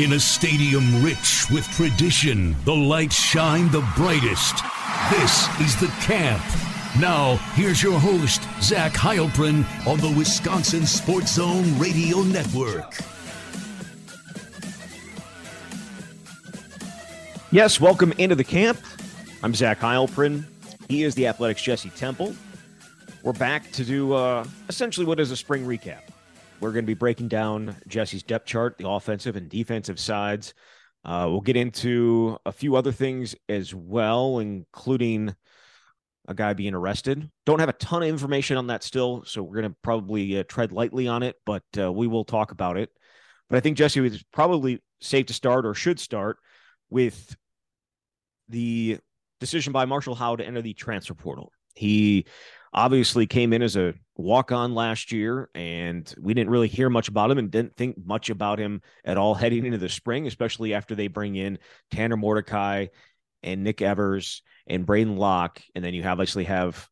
In a stadium rich with tradition, the lights shine the brightest. This is the camp. Now, here's your host, Zach Heilprin on the Wisconsin Sports Zone Radio Network. Yes, welcome into the camp. I'm Zach Heilprin. He is the Athletic's Jesse Temple. We're back to do uh, essentially what is a spring recap. We're going to be breaking down Jesse's depth chart, the offensive and defensive sides. Uh, we'll get into a few other things as well, including a guy being arrested. Don't have a ton of information on that still, so we're going to probably uh, tread lightly on it, but uh, we will talk about it. But I think Jesse is probably safe to start or should start with the decision by Marshall Howe to enter the transfer portal. He obviously came in as a walk on last year, and we didn't really hear much about him and didn't think much about him at all heading into the spring, especially after they bring in Tanner Mordecai and Nick Evers and Braedyn Locke. And then you obviously have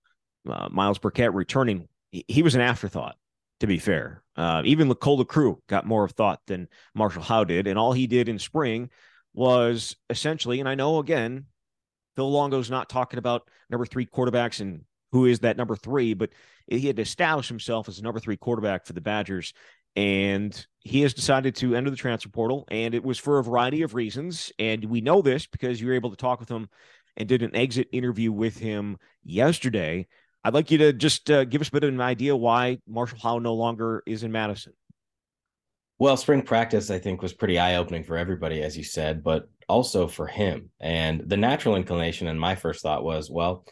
uh, Myles Burkett returning. He, he, was an afterthought, to be fair. Uh, even Cole Crew got more of thought than Marshall Howe did. And all he did in spring was essentially, and I know again, Phil Longo's not talking about number three quarterbacks and who is that number three, but he had established himself as a number three quarterback for the Badgers. And he has decided to enter the transfer portal, and it was for a variety of reasons. And we know this because you were able to talk with him and did an exit interview with him yesterday. I'd like you to just uh, give us a bit of an idea why Marshall Howe no longer is in Madison. Well, spring practice, I think, was pretty eye opening for everybody, as you said, but also for him. And the natural inclination and my first thought was, well,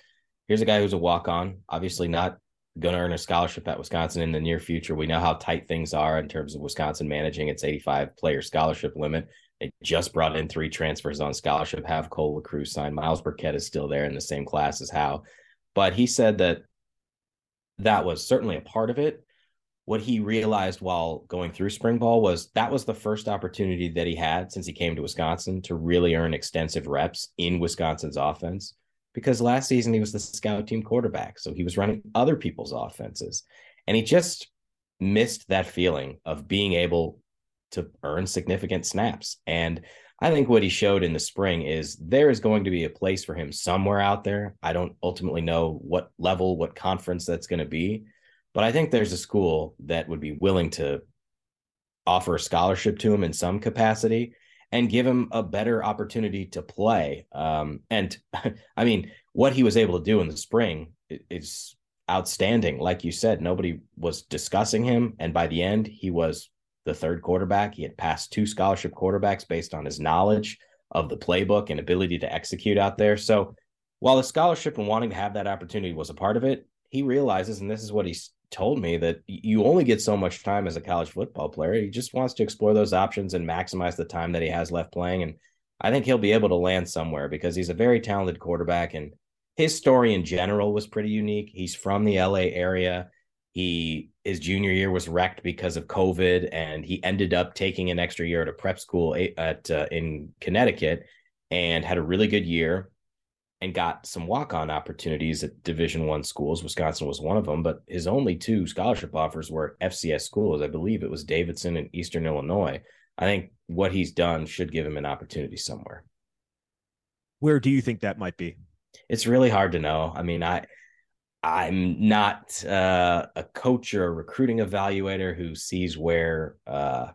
here's a guy who's a walk on, obviously not going to earn a scholarship at Wisconsin in the near future. We know how tight things are in terms of Wisconsin managing its 85 player scholarship limit. They just brought in three transfers on scholarship, have Cole LeCrone signed. Myles Burkett is still there in the same class as Howe. But he said that that was certainly a part of it. What he realized while going through spring ball was that was the first opportunity that he had since he came to Wisconsin to really earn extensive reps in Wisconsin's offense because last season he was the scout team quarterback. So he was running other people's offenses. And he just missed that feeling of being able to earn significant snaps. And I think what he showed in the spring is there is going to be a place for him somewhere out there. I don't ultimately know what level, what conference that's going to be, but I think there's a school that would be willing to offer a scholarship to him in some capacity and give him a better opportunity to play. Um, and I mean, what he was able to do in the spring is outstanding. Like you said, nobody was discussing him. And by the end, he was the third quarterback. He had passed two scholarship quarterbacks based on his knowledge of the playbook and ability to execute out there. So while the scholarship and wanting to have that opportunity was a part of it, he realizes, and this is what he's told me that you only get so much time as a college football player. He just wants to explore those options and maximize the time that he has left playing. And I think he'll be able to land somewhere because he's a very talented quarterback. And his story in general was pretty unique. He's from the LA area. He his junior year was wrecked because of COVID, and he ended up taking an extra year at a prep school at uh, in Connecticut, and had a really good year and got some walk-on opportunities at division one schools. Wisconsin was one of them but his only two scholarship offers were fcs schools. I believe it was davidson and eastern illinois. I think what he's done should give him an opportunity somewhere. Where do you think that might be? It's really hard to know. I mean i i'm not uh, a coach or a recruiting evaluator who sees where uh,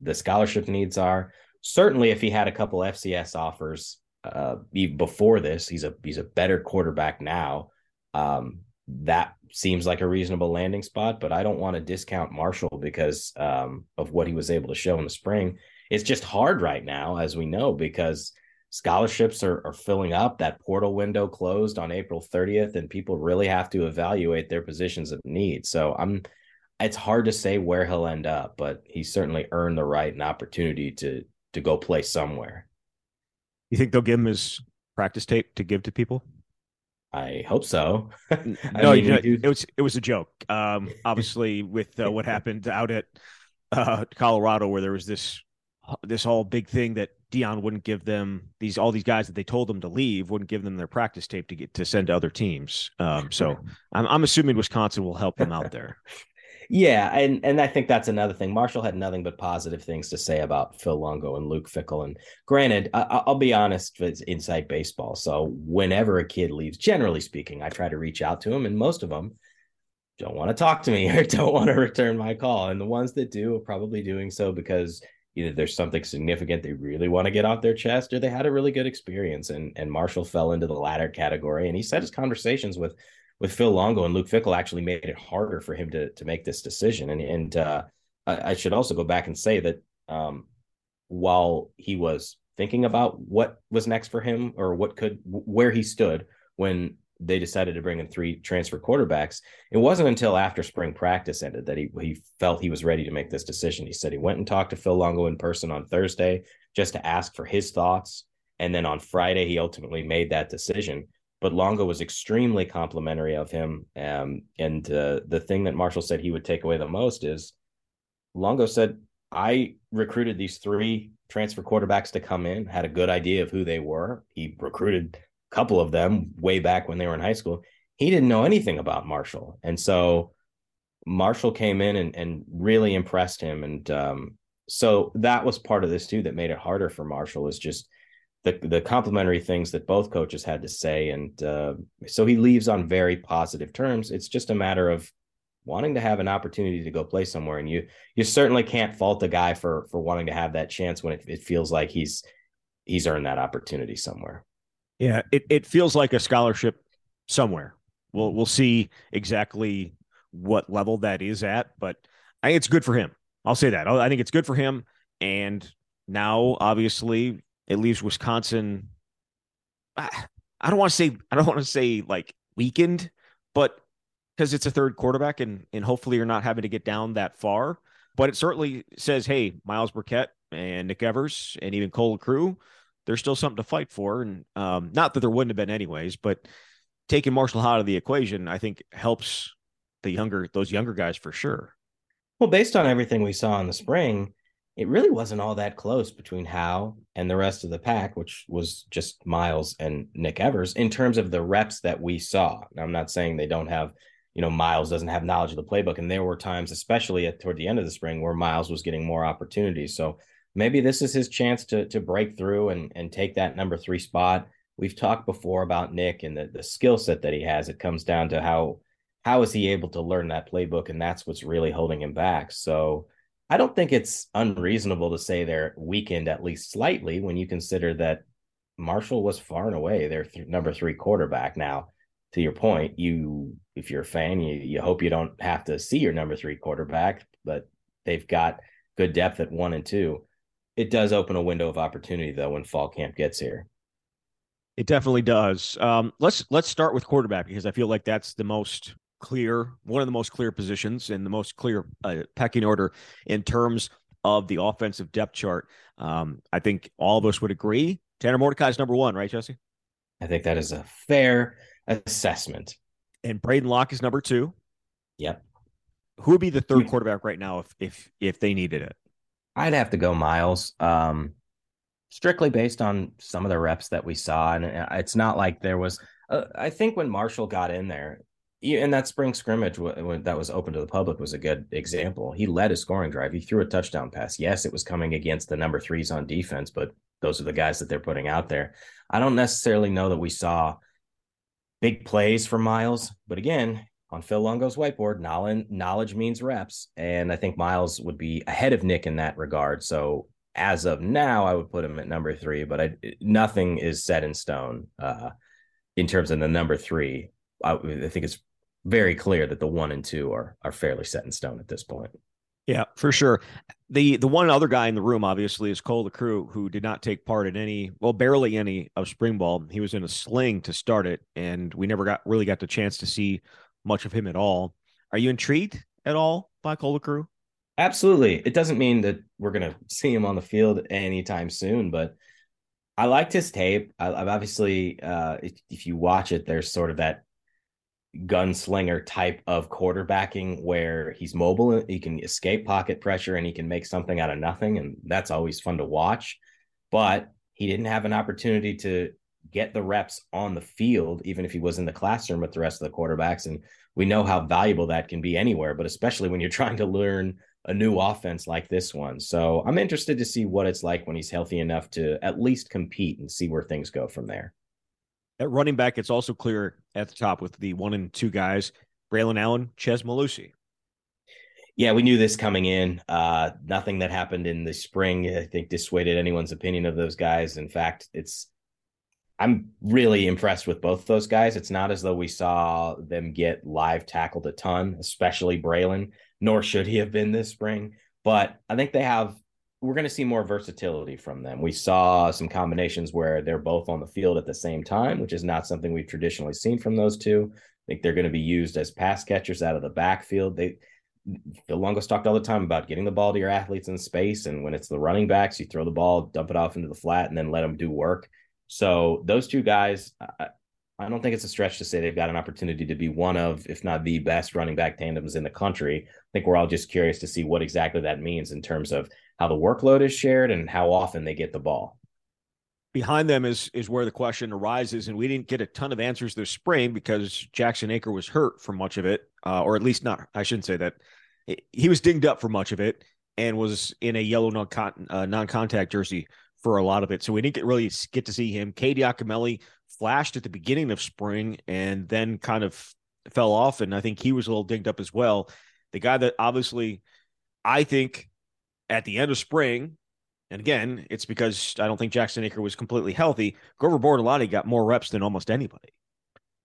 the scholarship needs are. Certainly if he had a couple fcs offers uh, before this. He's a he's a better quarterback now. Um, that seems like a reasonable landing spot, but I don't want to discount Marshall because um, of what he was able to show in the spring. It's just hard right now, as we know, because scholarships are, are filling up. That portal window closed on April 30th, and people really have to evaluate their positions of need. So I'm it's hard to say where he'll end up, but he certainly earned the right and opportunity to to go play somewhere. You think they'll give him his practice tape to give to people? I hope so. no, mean, you know, it was it was a joke. Um, obviously, with uh, what happened out at uh, Colorado, where there was this this whole big thing that Deion wouldn't give them these all these guys that they told them to leave wouldn't give them their practice tape to get to send to other teams. Um, so I'm, I'm assuming Wisconsin will help them out there. Yeah, and and I think that's another thing. Marshall had nothing but positive things to say about Phil Longo and Luke Fickell. And granted, I, will be honest, it's inside baseball. So whenever a kid leaves, generally speaking, I try to reach out to them, and most of them don't want to talk to me or don't want to return my call. And the ones that do are probably doing so because either there's something significant they really want to get off their chest, or they had a really good experience. And and Marshall fell into the latter category, and he said his conversations with with Phil Longo and Luke Fickell actually made it harder for him to to make this decision. And and uh, I, I, should also go back and say that um, while he was thinking about what was next for him or what could where he stood when they decided to bring in three transfer quarterbacks, it wasn't until after spring practice ended that he he felt he was ready to make this decision. He said he went and talked to Phil Longo in person on Thursday just to ask for his thoughts. And then on Friday, he ultimately made that decision but Longo was extremely complimentary of him. Um, and uh, the thing that Marshall said he would take away the most is Longo said, I recruited these three transfer quarterbacks to come in, had a good idea of who they were. He recruited a couple of them way back when they were in high school. He didn't know anything about Marshall. And so Marshall came in and, and really impressed him. And um, so that was part of this too that made it harder for Marshall is just the the complimentary things that both coaches had to say, and uh, so he leaves on very positive terms. It's just a matter of wanting to have an opportunity to go play somewhere, and you you certainly can't fault a guy for for wanting to have that chance when it, it feels like he's he's earned that opportunity somewhere. Yeah, it it feels like a scholarship somewhere. We'll we'll see exactly what level that is at, but I think it's good for him. I'll say that. I think it's good for him. And now, obviously, it leaves Wisconsin. I don't want to say I don't want to say like weakened, but because it's a third quarterback and and hopefully you're not having to get down that far. But it certainly says, hey, Myles Burkett and Nick Evers and even Cole Crew, there's still something to fight for. And um, not that there wouldn't have been anyways, but taking Marshall out of the equation, I think helps the younger those younger guys for sure. Well, based on everything we saw in the spring, it really wasn't all that close between Howe and the rest of the pack, which was just Myles and Nick Evers in terms of the reps that we saw. Now, I'm not saying they don't have, you know, Myles doesn't have knowledge of the playbook. And there were times, especially at toward the end of the spring, where Myles was getting more opportunities. So maybe this is his chance to to break through and and take that number three spot. We've talked before about Nick and the, the skill set that he has. It comes down to how how is he able to learn that playbook, and that's what's really holding him back. So I don't think it's unreasonable to say they're weakened at least slightly when you consider that Marshall was far and away their th- number three quarterback. Now, to your point, you if you're a fan, you you hope you don't have to see your number three quarterback, but they've got good depth at one and two. It does open a window of opportunity though when fall camp gets here. It definitely does. Um, let's let's start with quarterback because I feel like that's the most clear, one of the most clear positions in the most clear uh, pecking order in terms of the offensive depth chart. Um, I think all of us would agree. Tanner Mordecai is number one, right, Jesse? I think that is a fair assessment. And Braedyn Locke is number two. Yep. Who would be the third quarterback right now if if if they needed it? I'd have to go Myles. Um, strictly based on some of the reps that we saw, and uh, it's not like there was. Uh, I think when Marshall got in there, and that spring scrimmage when that was open to the public was a good example. He led a scoring drive. He threw a touchdown pass. Yes, it was coming against the number threes on defense, but those are the guys that they're putting out there. I don't necessarily know that we saw big plays from Myles, but again, on Phil Longo's whiteboard, knowledge, knowledge means reps, and I think Myles would be ahead of Nick in that regard. So as of now, I would put him at number three, but I, nothing is set in stone uh, in terms of the number three. I, I think it's very clear that the one and two are are fairly set in stone at this point. Yeah, for sure. The the one other guy in the room obviously is Cole LeCrone, who did not take part in any, well, barely any of spring ball. He was in a sling to start it, and we never got really got the chance to see much of him at all. Are you intrigued at all by Cole LeCrone? Absolutely. It doesn't mean that we're gonna see him on the field anytime soon, but I liked his tape. I, have obviously, uh, if, if you watch it, there's sort of that gunslinger type of quarterbacking where he's mobile, he can escape pocket pressure, and he can make something out of nothing, and that's always fun to watch. But he didn't have an opportunity to get the reps on the field, even if he was in the classroom with the rest of the quarterbacks. And we know how valuable that can be anywhere, but especially when you're trying to learn a new offense like this one. So I'm interested to see what it's like when he's healthy enough to at least compete and see where things go from there. At running back, it's also clear at the top with the one and two guys, Braelon Allen, Chez Mellusi. Yeah, we knew this coming in. Uh, nothing that happened in the spring, I think, dissuaded anyone's opinion of those guys. In fact, it's I'm really impressed with both those guys. It's not as though we saw them get live tackled a ton, especially Braelon, nor should he have been this spring. But I think they have, we're going to see more versatility from them. We saw some combinations where they're both on the field at the same time, which is not something we've traditionally seen from those two. I think they're going to be used as pass catchers out of the backfield. They, Phil Longo's talked all the time about getting the ball to your athletes in space. And when it's the running backs, you throw the ball, dump it off into the flat, and then let them do work. So those two guys, I, I don't think it's a stretch to say they've got an opportunity to be one of, if not the best running back tandems in the country. I think we're all just curious to see what exactly that means in terms of how the workload is shared and how often they get the ball. Behind them is is where the question arises, and we didn't get a ton of answers this spring because Jackson Acker was hurt for much of it, uh, or at least not. I shouldn't say that he was dinged up for much of it and was in a yellow non uh, non-contact jersey for a lot of it. So we didn't get really get to see him. Cade Yacamelli flashed at the beginning of spring and then kind of fell off. And I think he was a little dinged up as well. The guy that obviously I think at the end of spring, and again, it's because I don't think Jackson Acker was completely healthy. Grover Bortolotti got more reps than almost anybody.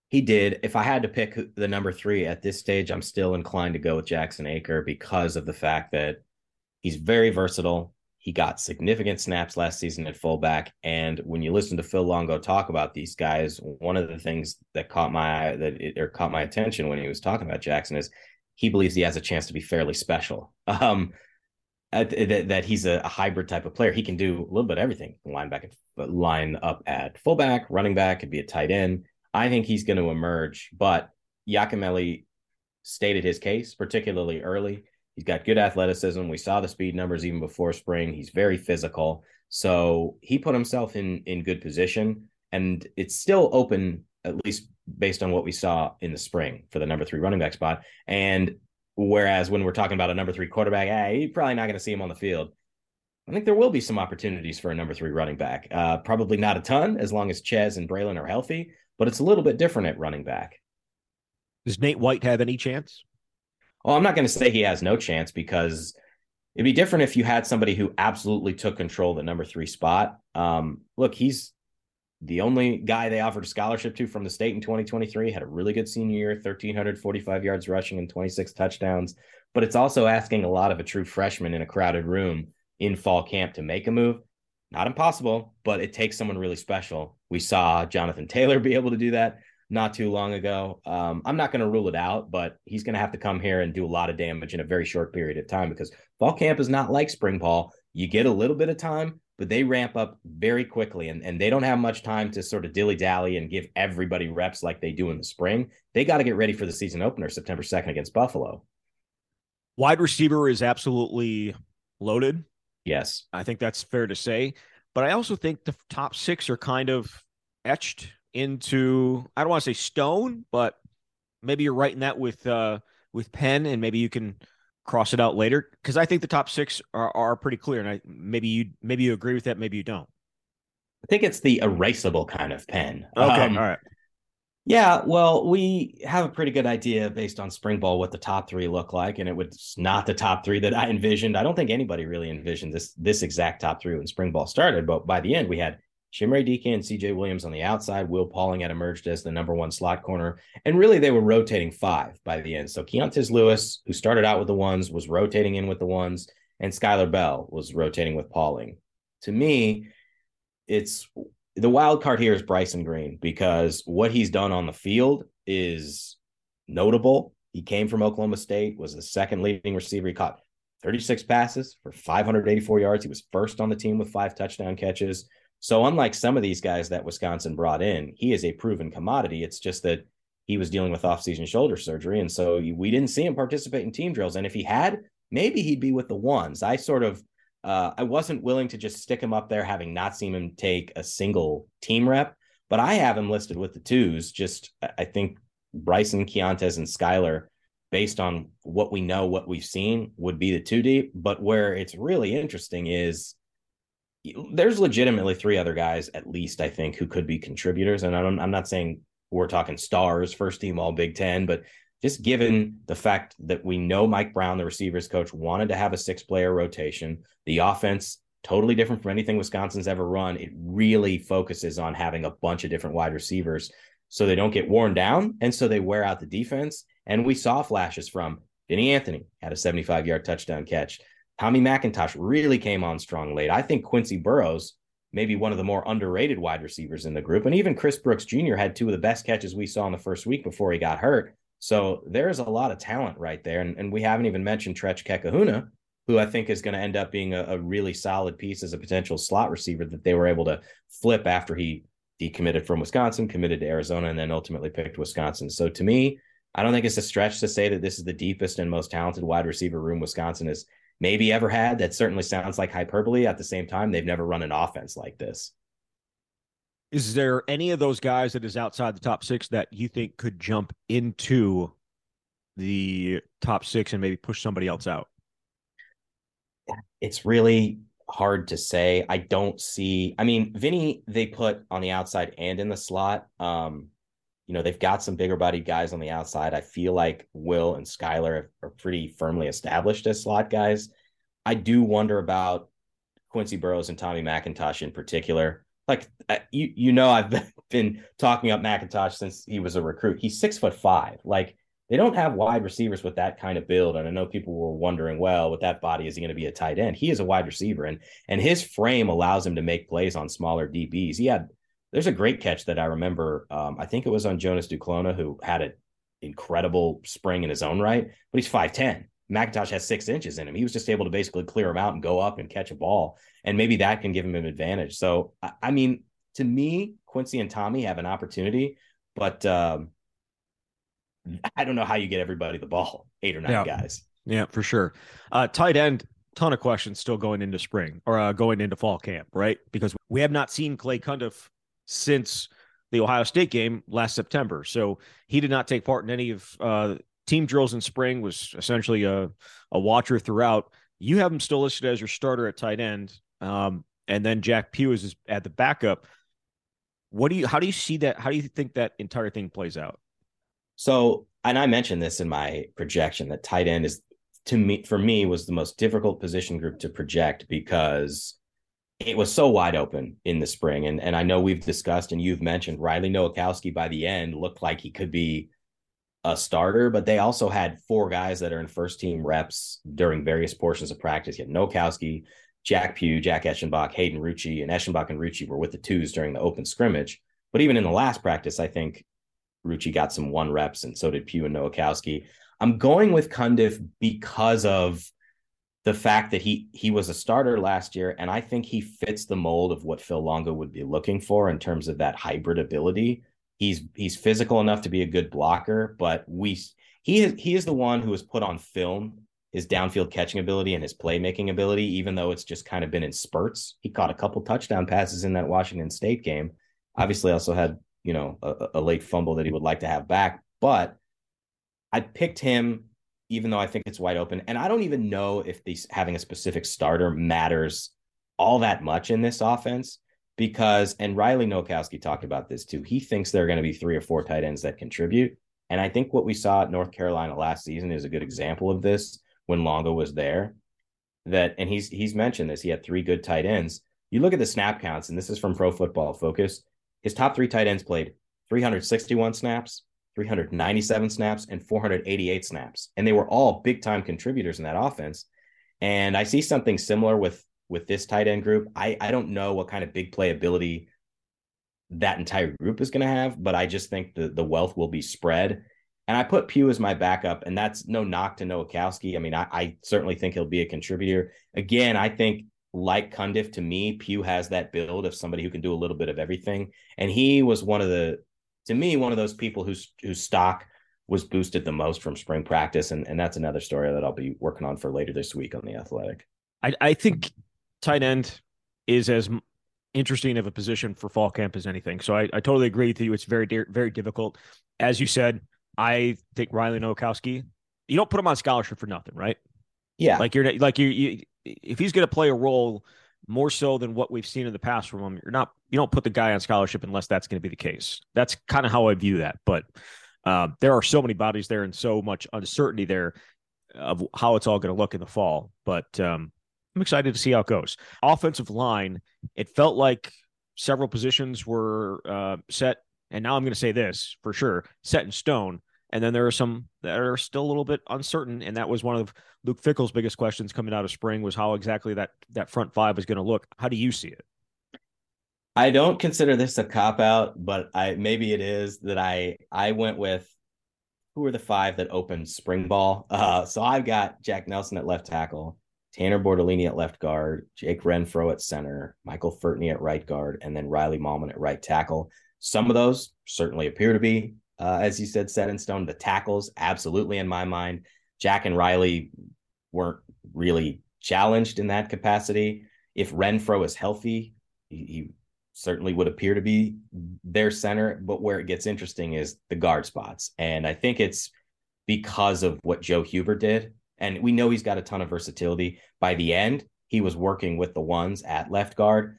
He did. If I had to pick the number three at this stage, I'm still inclined to go with Jackson Acker because of the fact that he's very versatile. He got significant snaps last season at fullback. And when you listen to Phil Longo talk about these guys, one of the things that caught my eye that it, or caught my attention when he was talking about Jackson is he believes he has a chance to be fairly special. Um, that, that he's a, a, hybrid type of player. He can do a little bit of everything. Linebacker, line up at fullback, running back, could be a tight end. I think he's going to emerge, but Yacamelli stated his case, particularly early. He's got good athleticism. We saw the speed numbers even before spring. He's very physical. So he put himself in in good position. And it's still open, at least based on what we saw in the spring for the number three running back spot. And whereas when we're talking about a number three quarterback, hey, you're probably not going to see him on the field. I think there will be some opportunities for a number three running back. Uh, probably not a ton as long as Chez and Braelon are healthy, but it's a little bit different at running back. Does Nate White have any chance? Well, I'm not going to say he has no chance because it'd be different if you had somebody who absolutely took control of the number three spot. Um, look, he's the only guy they offered a scholarship to from the state in 2023. Had a really good senior year, 1,345 yards rushing and 26 touchdowns. But it's also asking a lot of a true freshman in a crowded room in fall camp to make a move. Not impossible, but it takes someone really special. We saw Jonathan Taylor be able to do that not too long ago. Um, I'm not going to rule it out, but he's going to have to come here and do a lot of damage in a very short period of time because fall camp is not like spring ball. You get a little bit of time, but they ramp up very quickly and, and they don't have much time to sort of dilly dally and give everybody reps like they do in the spring. They got to get ready for the season opener September 2nd against Buffalo. Wide receiver is absolutely loaded. Yes. I think that's fair to say. But I also think the top six are kind of etched into I don't want to say stone, but maybe you're writing that with uh with pen and maybe you can cross it out later because I think the top six are, are pretty clear and I maybe you maybe you agree with that maybe you don't. I think it's the erasable kind of pen. Okay, um, all right. Yeah, well, we have a pretty good idea based on spring ball what the top three look like, and it was not the top three that I envisioned. I don't think anybody really envisioned this this exact top three when spring ball started, but by the end we had Chimere Dike and CJ Williams on the outside. Will Pauling had emerged as the number one slot corner. And really, they were rotating five by the end. So Keontez Lewis, who started out with the ones, was rotating in with the ones, and Skyler Bell was rotating with Pauling. To me, it's the wild card here is Bryson Green because what he's done on the field is notable. He came from Oklahoma State, was the second leading receiver. He caught 36 passes for 584 yards. He was first on the team with five touchdown catches. So unlike some of these guys that Wisconsin brought in, he is a proven commodity. It's just that he was dealing with off-season shoulder surgery, and so we didn't see him participate in team drills. And if he had, maybe he'd be with the ones. I sort of, uh, I wasn't willing to just stick him up there, having not seen him take a single team rep. but I have him listed with the twos. Just I think Bryson, Keontez, and Skyler, based on what we know, what we've seen, would be the two deep. But where it's really interesting is there's legitimately three other guys at least I think who could be contributors, and I'm, I'm not saying we're talking stars, first team All Big Ten, but just given the fact that we know Mike Brown, the receivers coach, wanted to have a six player rotation, the offense totally different from anything Wisconsin's ever run. It really focuses on having a bunch of different wide receivers so they don't get worn down and so they wear out the defense. And we saw flashes from Vinny Anthony had a 75 yard touchdown catch. Tommy McIntosh really came on strong late. I think Quincy Burroughs, maybe one of the more underrated wide receivers in the group. And even Chris Brooks Jr. had two of the best catches we saw in the first week before he got hurt. So there's a lot of talent right there. And, and we haven't even mentioned Trech Kekahuna, who I think is going to end up being a, a, really solid piece as a potential slot receiver that they were able to flip after he decommitted from Wisconsin, committed to Arizona, and then ultimately picked Wisconsin. So to me, I don't think it's a stretch to say that this is the deepest and most talented wide receiver room Wisconsin has maybe ever had. That certainly sounds like hyperbole. At the same time, they've never run an offense like this. Is there any of those guys that is outside the top six that you think could jump into the top six and maybe push somebody else out? It's really hard to say. I don't see. I mean, Vinny they put on the outside and in the slot. Um, you know, they've got some bigger bodied guys on the outside. I feel like Will and Skyler are pretty firmly established as slot guys. I do wonder about Quincy Burroughs and Tommy McIntosh in particular like you you know I've been talking up McIntosh since he was a recruit. He's six foot five. Like they don't have wide receivers with that kind of build. And I know people were wondering, well, with that body, is he going to be a tight end? He is a wide receiver, and and his frame allows him to make plays on smaller DBs. He had there's a great catch that I remember. Um, I think it was on Jonas Duclona, who had an incredible spring in his own right, but he's five ten. McIntosh has six inches in him. He was just able to basically clear him out and go up and catch a ball. And maybe that can give him an advantage. So, I mean, to me, Quincy and Tommy have an opportunity, but um, I don't know how you get everybody the ball, eight or nine yeah. guys. Yeah, for sure. Uh, tight end, ton of questions still going into spring or uh, going into fall camp, right? Because we have not seen Clay Cundiff since the Ohio State game last September. So he did not take part in any of uh, team drills in spring was essentially a, a watcher throughout. You have him still listed as your starter at tight end. Um, and then Jack Pugh is at the backup. What do you, how do you see that? How do you think that entire thing plays out? So, and I mentioned this in my projection that tight end is to me, for me, was the most difficult position group to project because it was so wide open in the spring. And, and I know we've discussed and you've mentioned Riley Nowakowski by the end looked like he could be a starter, but they also had four guys that are in first team reps during various portions of practice. You had Nowakowski, Jack Pugh, Jack Eschenbach, Hayden Rucci, and Eschenbach and Rucci were with the twos during the open scrimmage. But even in the last practice, I think Rucci got some one reps, and so did Pugh and Nowakowski. I'm going with Cundiff because of the fact that he he was a starter last year, and I think he fits the mold of what Phil Longo would be looking for in terms of that hybrid ability He's he's physical enough to be a good blocker, but we he is he is the one who has put on film his downfield catching ability and his playmaking ability, even though it's just kind of been in spurts. He caught a couple touchdown passes in that Washington State game. Obviously, also had you know a, a late fumble that he would like to have back, but I picked him even though I think it's wide open. And I don't even know if these having a specific starter matters all that much in this offense because and Riley Nowakowski talked about this too. He thinks there are going to be three or four tight ends that contribute. And I think what we saw at North Carolina last season is a good example of this when Longo was there. That and he's he's mentioned this. He had three good tight ends. You look at the snap counts, and this is from Pro Football Focus. His top three tight ends played 361 snaps, 397 snaps, and 488 snaps. And they were all big time contributors in that offense. And I see something similar with with this tight end group. I I don't know what kind of big playability that entire group is going to have, but I just think the the wealth will be spread. And I put Pugh as my backup, and that's no knock to Nowakowski. I mean, I, I certainly think he'll be a contributor. Again, I think like Cundiff to me, Pugh has that build of somebody who can do a little bit of everything. And he was one of the, to me, one of those people whose whose stock was boosted the most from spring practice. And, and that's another story that I'll be working on for later this week on the athletic. I, I think tight end is as interesting of a position for fall camp as anything. So I, I totally agree with you. It's very, very difficult. As you said, I think Riley Nowakowski, you don't put him on scholarship for nothing, right? Yeah. Like you're like you, you if he's going to play a role more so than what we've seen in the past from him, you're not you don't put the guy on scholarship unless that's going to be the case. That's kind of how I view that. But uh, there are so many bodies there and so much uncertainty there of how it's all going to look in the fall. But um, I'm excited to see how it goes. Offensive line, it felt like several positions were uh, set, and now I'm going to say this for sure, set in stone. And then there are some that are still a little bit uncertain, and that was one of Luke Fickell's biggest questions coming out of spring was how exactly that that front five is going to look. How do you see it? I don't consider this a cop out, but I maybe it is that I I went with who are the five that opened spring ball. Uh, so I've got Jack Nelson at left tackle, Tanner Bortolini at left guard, Jake Renfro at center, Michael Furtney at right guard, and then Riley Mahlman at right tackle. Some of those certainly appear to be, uh, as you said, set in stone. The tackles, absolutely in my mind. Jack and Riley weren't really challenged in that capacity. If Renfro is healthy, he, he certainly would appear to be their center. But where it gets interesting is the guard spots. And I think it's because of what Joe Huber did and we know he's got a ton of versatility. By the end, he was working with the ones at left guard.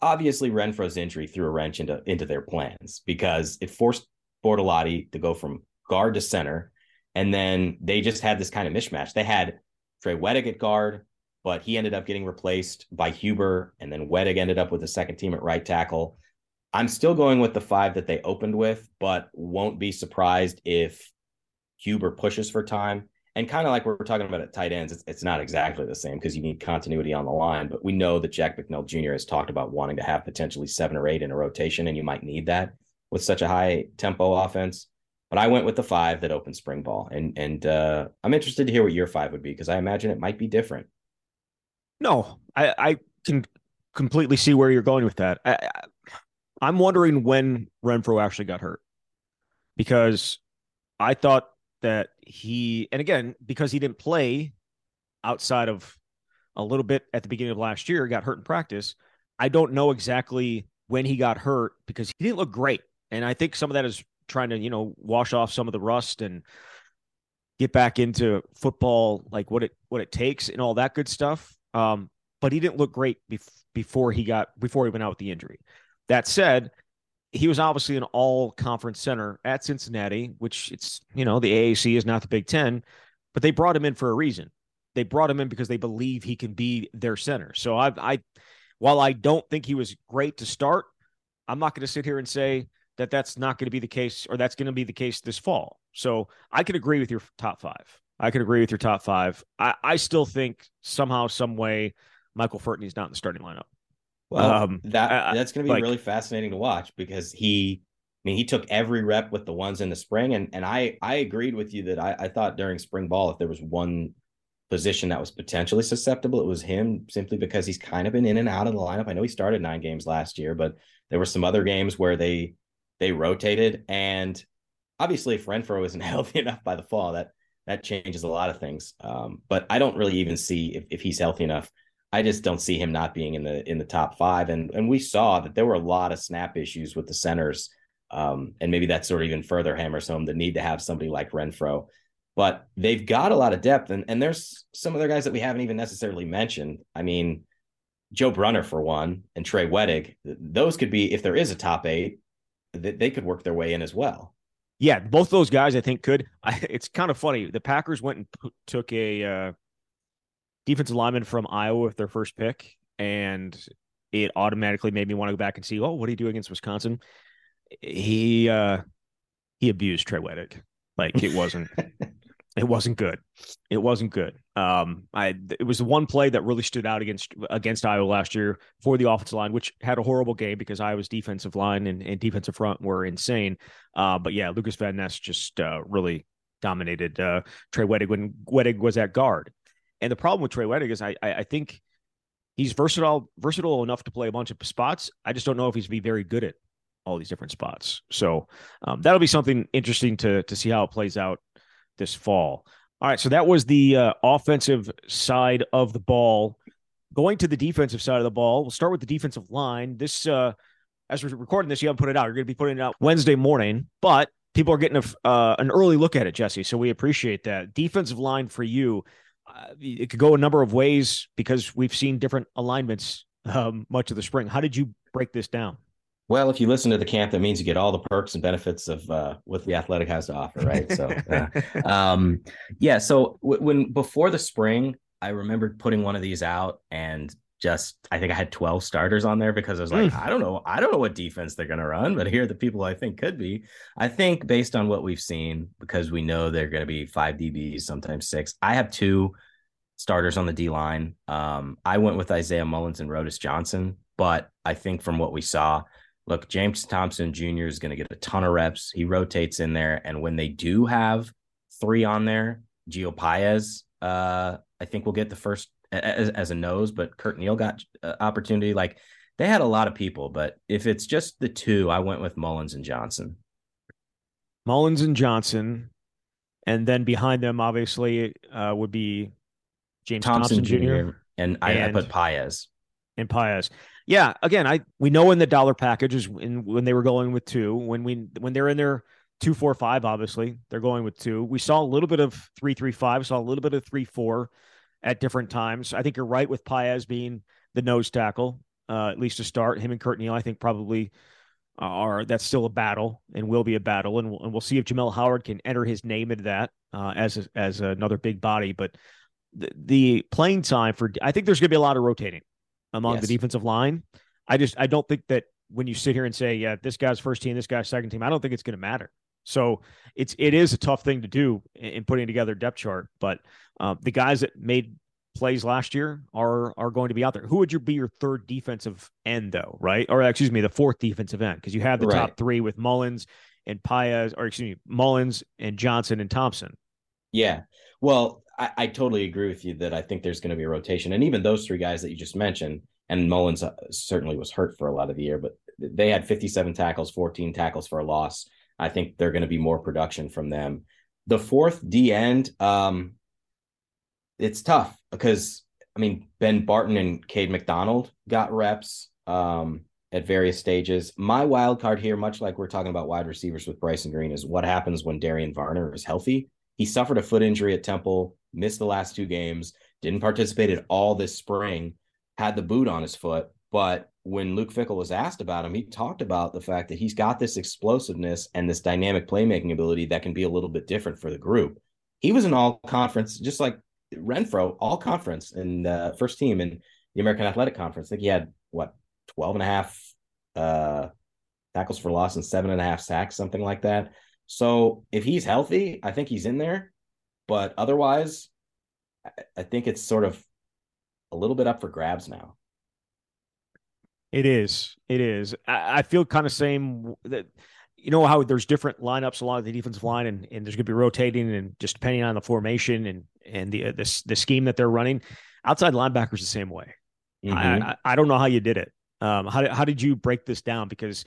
Obviously, Renfro's injury threw a wrench into, into their plans because it forced Bortolini to go from guard to center. And then they just had this kind of mishmash. They had Trey Wedig at guard, but he ended up getting replaced by Huber. And then Wedig ended up with the second team at right tackle. I'm still going with the five that they opened with, but won't be surprised if Huber pushes for time and kind of like we're talking about at tight ends, it's, it's not exactly the same because you need continuity on the line. But we know that Jack Bicknell Jr. has talked about wanting to have potentially seven or eight in a rotation, and you might need that with such a high tempo offense. But I went with the five that opened spring ball, and and uh, I'm interested to hear what your five would be because I imagine it might be different. No, I, I can completely see where you're going with that. I, I'm wondering when Renfro actually got hurt because I thought that he, and again, because he didn't play outside of a little bit at the beginning of last year, got hurt in practice. I don't know exactly when he got hurt because he didn't look great. And I think some of that is trying to, you know, wash off some of the rust and get back into football, like what it what it takes and all that good stuff. Um, but he didn't look great bef- before he got before he went out with the injury. That said, he was obviously an all conference center at Cincinnati, which it's, you know, the AAC is not the Big Ten, but they brought him in for a reason. They brought him in because they believe he can be their center. So I, I, while I don't think he was great to start, I'm not going to sit here and say that that's not going to be the case or that's going to be the case this fall. So I could agree with your top five. I could agree with your top five. I, I still think somehow, some way, Michael Furtney's not in the starting lineup. Well, um, that that's going to be like, really fascinating to watch because he, I mean, he took every rep with the ones in the spring, and and I I agreed with you that I, I thought during spring ball if there was one position that was potentially susceptible, it was him simply because he's kind of been in and out of the lineup. I know he started nine games last year, but there were some other games where they they rotated, and obviously if Renfro isn't healthy enough by the fall, that that changes a lot of things. Um, but I don't really even see if, if he's healthy enough I just don't see him not being in the in the top five. And and we saw that there were a lot of snap issues with the centers. Um, and maybe that sort of even further hammers home the need to have somebody like Renfro. But they've got a lot of depth, and, and there's some other guys that we haven't even necessarily mentioned. I mean, Joe Brunner for one, and Trey Wedig. Those could be, if there is a top eight, they, they could work their way in as well. Yeah, both those guys I think could. I, it's kind of funny. The Packers went and p- took a uh, defensive lineman from Iowa with their first pick, and it automatically made me want to go back and see, oh, what did he do against Wisconsin? He uh he abused Trey Wedig. Like it wasn't it wasn't good. It wasn't good. Um I it was the one play that really stood out against against Iowa last year for the offensive line, which had a horrible game because Iowa's defensive line and, and defensive front were insane. Uh but yeah, Lucas Van Ness just uh really dominated uh Trey Wedig when Wedig was at guard. And the problem with Trey Wedig is I, I, I think he's versatile versatile enough to play a bunch of spots. I just don't know if he's be very good at all these different spots. So um, that'll be something interesting to to see how it plays out this fall. All right, so that was the uh, offensive side of the ball. going to the defensive side of the ball, we'll start with the defensive line. This, uh, as we're recording this, you haven't put it out. You're going to be putting it out Wednesday morning, but people are getting a, uh, an early look at it, Jesse. So we appreciate that. Defensive line for you, uh, it could go a number of ways because we've seen different alignments um, much of the spring. How did you break this down? Well, if you listen to the camp, that means you get all the perks and benefits of uh, what the athletic has to offer, right? So, uh, um, yeah. So w- when before the spring, I remembered putting one of these out and just I think I had 12 starters on there because I was like, mm. I don't know, I don't know what defense they're gonna run, but here are the people I think could be. I think based on what we've seen, because we know they're gonna be five DBs, sometimes six. I have two starters on the D line. Um, I went with Isaiah Mullens and Rodas Johnson, but I think from what we saw, look, James Thompson Jr. is going to get a ton of reps. He rotates in there, and when they do have three on there, Gio Paez, uh, I think will get the first as, as a nose, but Curt Neal got uh, opportunity. Like they had a lot of people, but if it's just the two, I went with Mullens and Johnson. Mullens and Johnson, and then behind them, obviously, uh, would be James Thompson, Thompson Jr. Jr. And I, and, I put Paez. And Paez. Yeah, again, I we know in the dollar packages in, when they were going with two, when we when they're in their two four five, obviously they're going with two. We saw a little bit of three three five, saw a little bit of three four at different times. I think you're right with Paez being the nose tackle, uh, at least to start. Him and Curt Neal, I think probably are that's still a battle and will be a battle, and we'll, and we'll see if Jamel Howard can enter his name into that uh, as a, as another big body. But the, the playing time for I think there's going to be a lot of rotating among yes. the defensive line. I just I don't think that when you sit here and say, yeah, this guy's first team, this guy's second team, I don't think it's going to matter. So it's it is a tough thing to do in putting together depth chart. But uh, the guys that made plays last year are are going to be out there. Who would you be your third defensive end though, right? Or excuse me, the fourth defensive end because you have the right. top three with Mullens and Paez, or excuse me, Mullens and Johnson and Thompson. Yeah, well, I, I totally agree with you that I think there's going to be a rotation, and even those three guys that you just mentioned, and Mullens uh, certainly was hurt for a lot of the year, but they had 57 tackles, 14 tackles for a loss. I think they're going to be more production from them. The fourth D end, um, it's tough because I mean Ben Barten and Cade McDonald got reps um, at various stages. My wild card here, much like we're talking about wide receivers with Bryson Green, is what happens when Darian Varner is healthy. He suffered a foot injury at Temple, missed the last two games, didn't participate at all this spring, had the boot on his foot. But when Luke Fickell was asked about him, he talked about the fact that he's got this explosiveness and this dynamic playmaking ability that can be a little bit different for the group. He was an all conference, just like Renfro, all conference and uh, first team in the American Athletic Conference. I think he had what 12 and a half uh, tackles for loss and seven and a half sacks, something like that. So if he's healthy, I think he's in there. But otherwise, I think it's sort of a little bit up for grabs now. It is. It is. I, I feel kind of same that you know how there's different lineups along the defensive line, and, and there's going to be rotating, and just depending on the formation and and the uh, the, the scheme that they're running. Outside linebackers the same way. Mm-hmm. I, I, I don't know how you did it. Um, how did how did you break this down? Because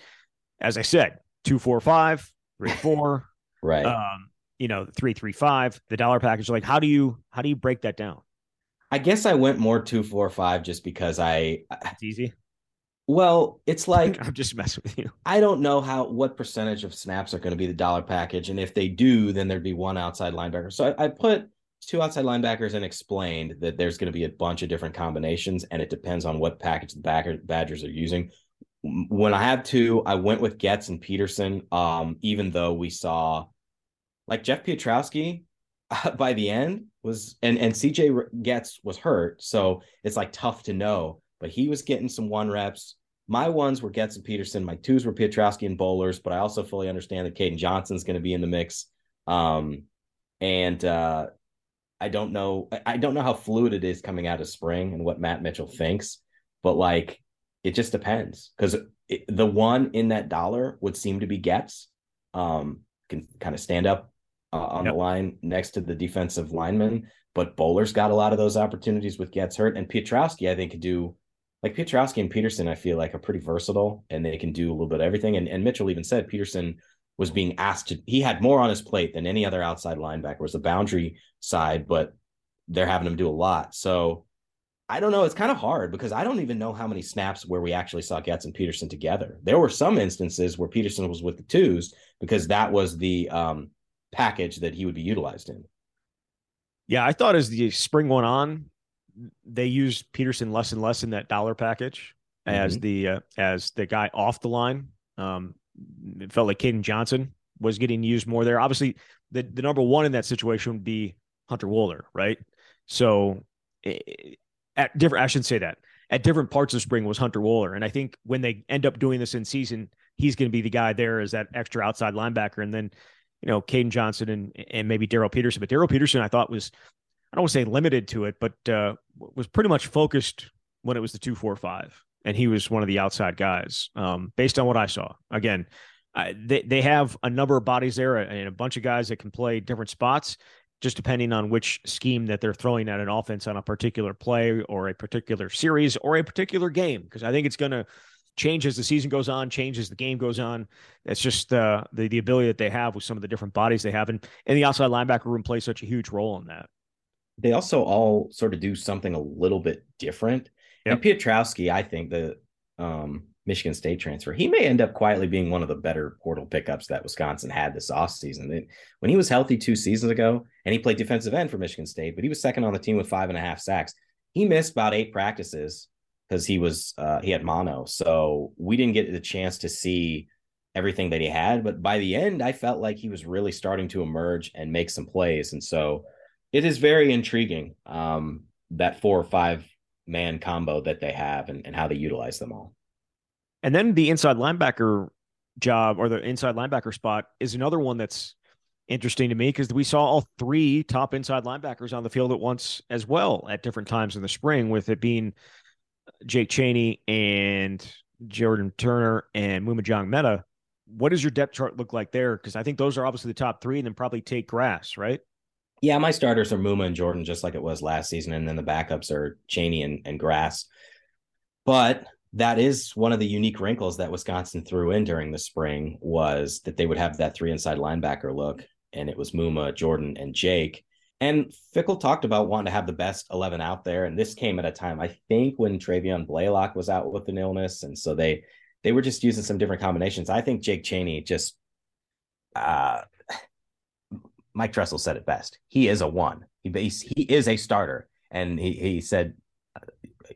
as I said, two four five, three four, right? Um, you know, three three five, the dollar package. Like, how do you how do you break that down? I guess I went more two four five just because I. It's easy. Well, it's like I'm just messing with you. I don't know how what percentage of snaps are going to be the dollar package, and if they do, then there'd be one outside linebacker. So I, I put two outside linebackers and explained that there's going to be a bunch of different combinations, and it depends on what package the backer, Badgers are using. When I have two, I went with Goetz and Peterson. Um, even though we saw like Jeff Pietrowski uh, by the end was and and CJ Goetz was hurt, so it's like tough to know. But he was getting some one reps. My ones were Goetz and Peterson. My twos were Pietrowski and Bollers. but I also fully understand that Kaden Johnson's going to be in the mix. Um, and uh, I don't know. I don't know how fluid it is coming out of spring and what Matt Mitchell thinks, but like it just depends because the one in that dollar would seem to be Goetz. Um, can kind of stand up uh, on yep. the line next to the defensive lineman, but Bowler's got a lot of those opportunities with Goetz hurt, and Pietrowski I think could do like Pietrowski and Peterson. I feel like are pretty versatile and they can do a little bit of everything. And and Mitchell even said Peterson was being asked to he had more on his plate than any other outside linebacker was the boundary side but they're having him do a lot so I don't know. It's kind of hard because I don't even know how many snaps where we actually saw Goetz and Peterson together. There were some instances where Peterson was with the twos because that was the um, package that he would be utilized in. Yeah, I thought as the spring went on, they used Peterson less and less in that dollar package mm-hmm. as the uh, as the guy off the line. Um, it felt like Kaden Johnson was getting used more there. Obviously, the the number one in that situation would be Hunter Wohler, right? So at different, I shouldn't say that. At different parts of spring was Hunter Wohler, and I think when they end up doing this in season, he's going to be the guy there as that extra outside linebacker, and then you know Kaden Johnson and and maybe Darryl Peterson. But Darryl Peterson, I thought was I don't want to say limited to it, but uh, was pretty much focused when it was the two four five, and he was one of the outside guys. Um, based on what I saw, again, they they have a number of bodies there and a bunch of guys that can play different spots just depending on which scheme that they're throwing at an offense on a particular play or a particular series or a particular game. Because I think it's going to change as the season goes on, change as the game goes on. It's just uh, the the ability that they have with some of the different bodies they have, and and the outside linebacker room plays such a huge role in that. They also all sort of do something a little bit different. Yep. And Pietrowski, I think the um, Michigan State transfer. He may end up quietly being one of the better portal pickups that Wisconsin had this offseason. When he was healthy two seasons ago, and he played defensive end for Michigan State, but he was second on the team with five and a half sacks. He missed about eight practices because he was uh, he had mono, so we didn't get the chance to see everything that he had. But by the end, I felt like he was really starting to emerge and make some plays, and so it is very intriguing um, that four or five man combo that they have and, and how they utilize them all. And then the inside linebacker job or the inside linebacker spot is another one that's interesting to me because we saw all three top inside linebackers on the field at once as well at different times in the spring, with it being Jake Chaney and Jordan Turner and Maema Meta. What does your depth chart look like there? Because I think those are obviously the top three, and then probably take grass, right? Yeah, my starters are Maema and Jordan, just like it was last season, and then the backups are Chaney and, and Grass. But that is one of the unique wrinkles that Wisconsin threw in during the spring was that they would have that three inside linebacker look, and it was Maema, Jordan, and Jake. And Fickell talked about wanting to have the best 11 out there. And this came at a time, I think, when Travion Blaylock was out with an illness. And so they they were just using some different combinations. I think Jake Chaney just uh Mike Tressel said it best. He is a one. He he is a starter. And he he said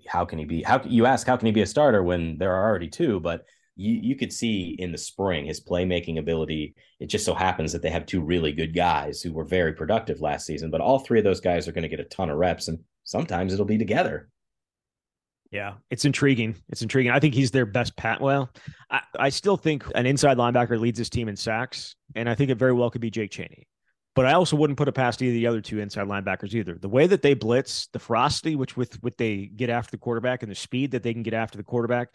how can he be how you ask how can he be a starter when there are already two but you you could see in the spring his playmaking ability it just so happens that they have two really good guys who were very productive last season but all three of those guys are going to get a ton of reps and sometimes it'll be together yeah, it's intriguing. It's intriguing. I think he's their best pat. Well, I, I still think an inside linebacker leads his team in sacks, and I think it very well could be Jake Chaney. But I also wouldn't put it past either the other two inside linebackers either. The way that they blitz, the ferocity which with what they get after the quarterback, and the speed that they can get after the quarterback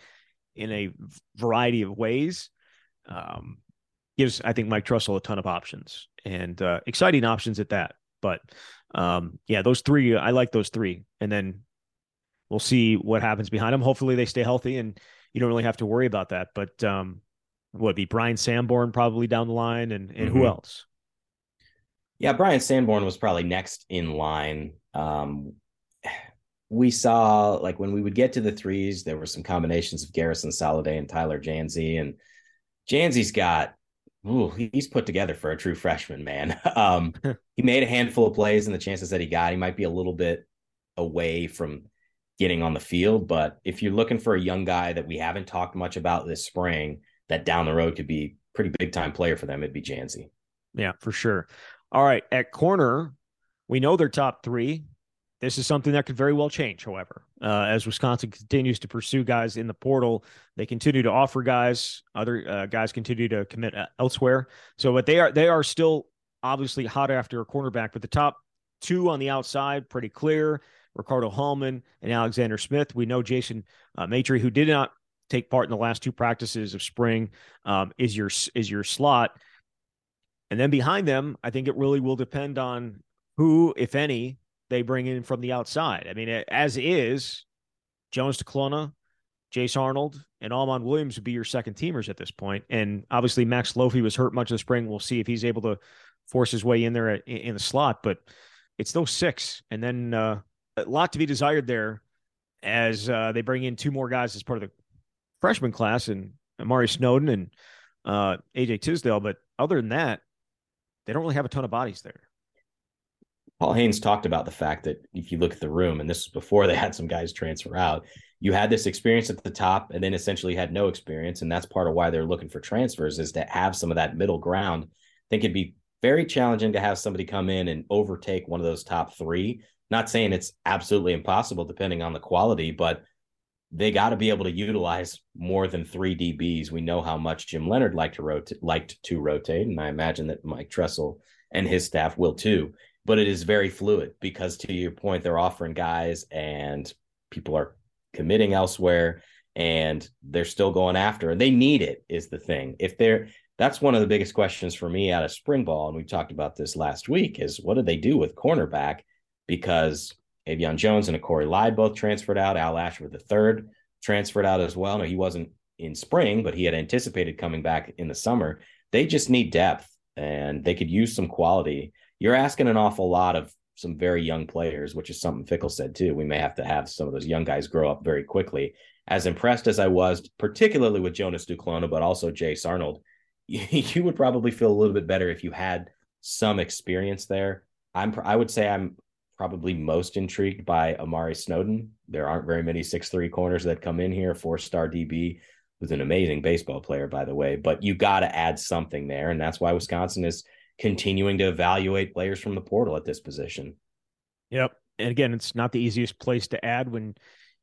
in a variety of ways, um, gives I think Mike Tressel a ton of options and uh, exciting options at that. But um, yeah, those three, I like those three, and then we'll see what happens behind them. Hopefully, they stay healthy, and you don't really have to worry about that. But um, what be Bryan Sanborn probably down the line, and and mm-hmm. who else? Yeah, Bryan Sanborn was probably next in line. Um, we saw like when we would get to the threes, there were some combinations of Garrison Solliday and Tyler Jansey, and Jansey's got ooh, he's put together for a true freshman, man. Um, he made a handful of plays, and the chances that he got, he might be a little bit away from getting on the field. But if you're looking for a young guy that we haven't talked much about this spring, that down the road could be pretty big time player for them, it'd be Jansey. Yeah, for sure. All right, at corner, we know they're top three. This is something that could very well change, however, uh, as Wisconsin continues to pursue guys in the portal. They continue to offer guys; other uh, guys continue to commit uh, elsewhere. So, but they are they are still obviously hot after a cornerback. But the top two on the outside, pretty clear: Ricardo Hallman and Alexander Smith. We know Jason uh, Maitre, who did not take part in the last two practices of spring, um, is your is your slot. And then behind them, I think it really will depend on who, if any, they bring in from the outside. I mean, as is, Jonas Duclona, Jace Arnold, and Amaun Williams would be your second teamers at this point. And obviously, Max Lofy was hurt much of the spring. We'll see if he's able to force his way in there in the slot, but it's those six. And then uh, a lot to be desired there as uh, they bring in two more guys as part of the freshman class and Amari Snowden and uh, AJ Tisdale. But other than that, they don't really have a ton of bodies there. Paul Haynes talked about the fact that if you look at the room, and this was before they had some guys transfer out, you had this experience at the top and then essentially had no experience. And that's part of why they're looking for transfers is to have some of that middle ground. I think it'd be very challenging to have somebody come in and overtake one of those top three. Not saying it's absolutely impossible depending on the quality, but they got to be able to utilize more than three DBs. We know how much Jim Leonhard liked to rotate, liked to rotate, and I imagine that Mike Tressel and his staff will too but it is very fluid because to your point they're offering guys and people are committing elsewhere and they're still going after they need it is the thing. If they're that's one of the biggest questions for me out of spring ball and we talked about this last week is what do they do with cornerback? Because Avion Jones and Corey Lyde both transferred out Al Ashford the third transferred out as well. No he wasn't in spring but he had anticipated coming back in the summer. They just need depth and they could use some quality you're asking an awful lot of some very young players, which is something Fickell said too. We may have to have some of those young guys grow up very quickly. As impressed as I was, particularly with Jonas Duclona, but also Jace Arnold, you would probably feel a little bit better if you had some experience there. I'm I would say I'm probably most intrigued by Amari Snowden. There aren't very many six three corners that come in here. Four star DB, who's an amazing baseball player, by the way. But you got to add something there, and that's why Wisconsin is continuing to evaluate players from the portal at this position. Yep. And again, it's not the easiest place to add when